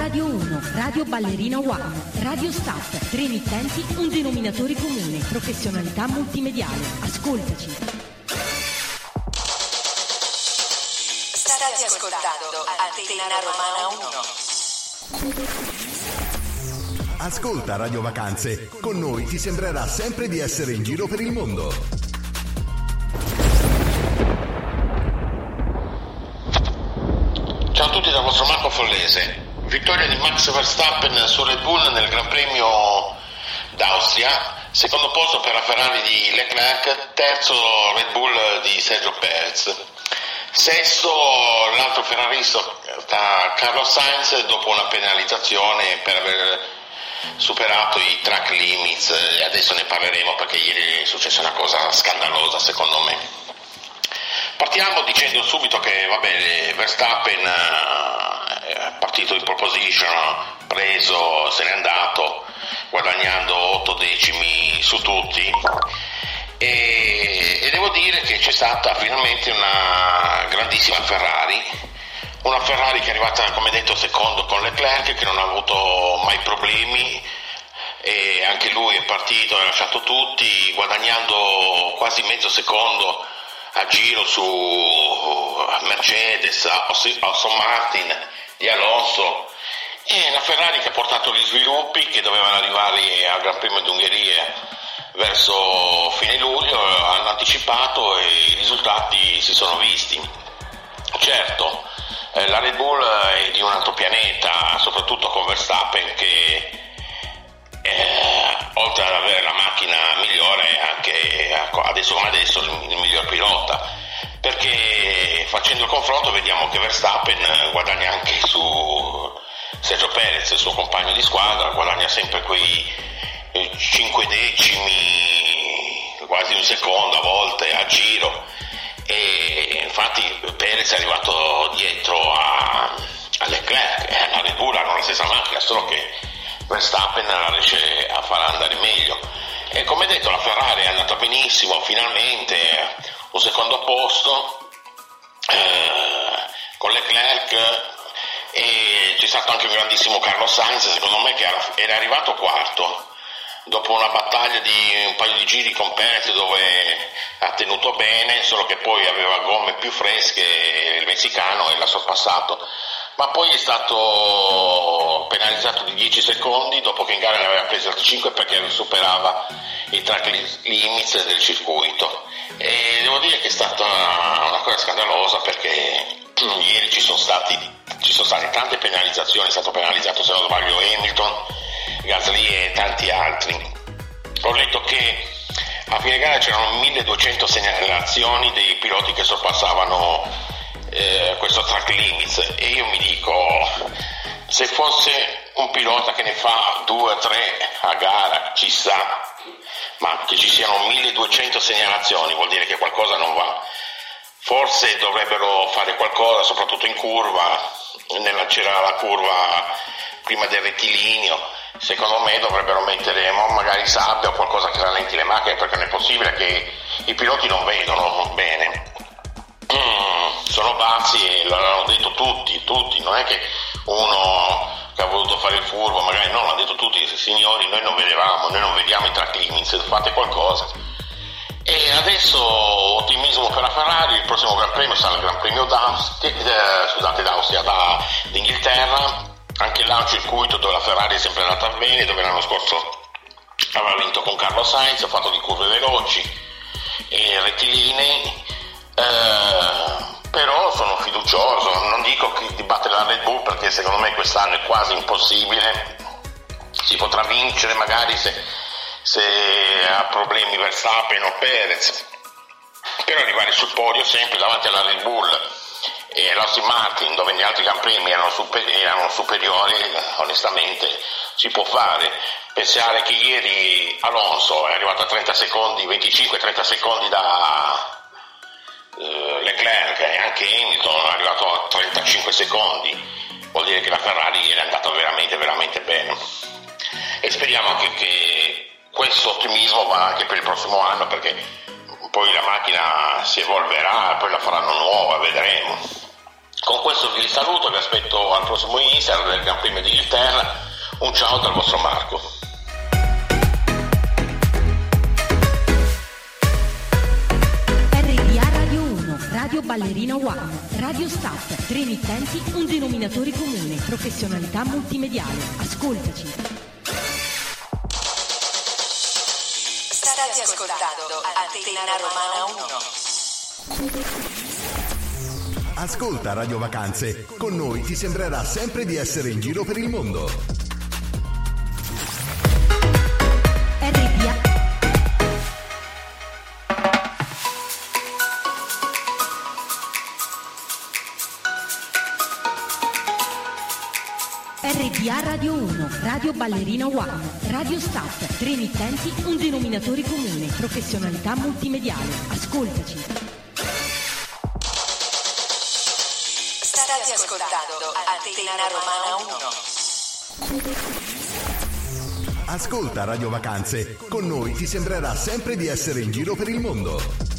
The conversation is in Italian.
Radio 1, Radio Ballerina One, Radio Start, tre emittenti, un denominatore comune, professionalità multimediale. Ascoltaci. State ascoltando Antenna Romana 1. Ascolta Radio Vacanze, con noi ti sembrerà sempre di essere in giro per il mondo. Ciao a tutti dal vostro Marco Follese. Vittoria di Max Verstappen su Red Bull nel Gran Premio d'Austria, secondo posto per la Ferrari di Leclerc, terzo Red Bull di Sergio Perez. Sesto l'altro ferrarista Carlos Sainz dopo una penalizzazione per aver superato i track limits e adesso ne parleremo perché ieri è successa una cosa scandalosa secondo me. Partiamo dicendo subito che vabbè, Verstappen partito in proposition, preso, se n'è andato, guadagnando 8 decimi su tutti. E, e devo dire che c'è stata finalmente una grandissima Ferrari, una Ferrari che è arrivata come detto secondo con Leclerc che non ha avuto mai problemi e anche lui è partito, ha lasciato tutti guadagnando quasi mezzo secondo a giro su Mercedes, Aston Martin, di Alonso e la Ferrari che ha portato gli sviluppi che dovevano arrivare al Gran Premio d'Ungheria verso fine luglio, hanno anticipato e i risultati si sono visti. Certo, eh, la Red Bull è di un altro pianeta, soprattutto con Verstappen che eh, oltre ad avere la macchina migliore anche adesso come adesso il, miglior pilota perché facendo il confronto vediamo che Verstappen guadagna anche su Sergio Perez il suo compagno di squadra guadagna sempre quei 5 decimi quasi un secondo a volte a giro e infatti Perez è arrivato dietro a, a Leclerc e alla Red Bull hanno la stessa macchina solo che Verstappen la riesce a far andare meglio. E come detto la Ferrari è andata benissimo, finalmente un secondo posto eh, con Leclerc e c'è stato anche un grandissimo Carlos Sainz secondo me che era arrivato quarto dopo una battaglia di un paio di giri con Perez dove ha tenuto bene solo che poi aveva gomme più fresche il messicano e l'ha sorpassato. Ma poi è stato penalizzato di 10 secondi dopo che in gara ne aveva presi altri 5 perché superava i track limits del circuito e devo dire che è stata una cosa scandalosa perché ieri ci sono, stati, ci sono state tante penalizzazioni, è stato penalizzato se non sbaglio Hamilton, Gasly e tanti altri. Ho letto che a fine gara c'erano 1200 segnalazioni dei piloti che sorpassavano eh, questo track limits e io mi dico se fosse un pilota che ne fa due o tre a gara ci sta ma che ci siano 1200 segnalazioni vuol dire che qualcosa non va. Forse dovrebbero fare qualcosa soprattutto in curva nella, c'era la curva prima del rettilineo. Secondo me dovrebbero mettere magari sabbia o qualcosa che rallenti le macchine perché non è possibile che i piloti non vedono bene. Mm, sono pazzi e l'hanno detto tutti, tutti, non è che uno fare il furbo, magari no, l'hanno detto tutti, signori, noi non vedevamo, noi non vediamo i track limits, fate qualcosa. E adesso ottimismo per la Ferrari, il prossimo Gran Premio sarà il Gran Premio d'Austria, eh, scusate, d'Austria da, d'Inghilterra, anche là un circuito dove la Ferrari è sempre andata bene, dove l'anno scorso aveva vinto con Carlo Sainz, ha fatto di curve veloci e rettilinei dico di battere la Red Bull perché secondo me quest'anno è quasi impossibile, si potrà vincere magari se, se ha problemi Verstappen o Perez, però arrivare sul podio sempre davanti alla Red Bull e l'Austin Martin dove negli altri Premi erano, super, erano superiori, onestamente si può fare. Pensare che ieri Alonso è arrivato a 30 secondi, 25-30 secondi da, eh, Leclerc e anche Hamilton è arrivato a 35 secondi, vuol dire che la Ferrari è andata veramente, veramente bene. E speriamo anche che questo ottimismo va anche per il prossimo anno perché poi la macchina si evolverà, poi la faranno nuova, vedremo. Con questo vi saluto, vi aspetto al prossimo Instagram del Gran Premio d'Inghilterra. Un ciao dal vostro Marco. Radio Ballerina One, Radio Start, tre emittenti, un denominatore comune, professionalità multimediale. Ascoltaci. State ascoltando Antenna Romana 1. Ascolta Radio Vacanze, con noi ti sembrerà sempre di essere in giro per il mondo. RDA Radio 1, Radio Ballerina One, Radio Start, tre emittenti, un denominatore comune, professionalità multimediale. Ascoltaci. State ascoltando Antenna Romana 1. Ascolta Radio Vacanze, con noi ti sembrerà sempre di essere in giro per il mondo.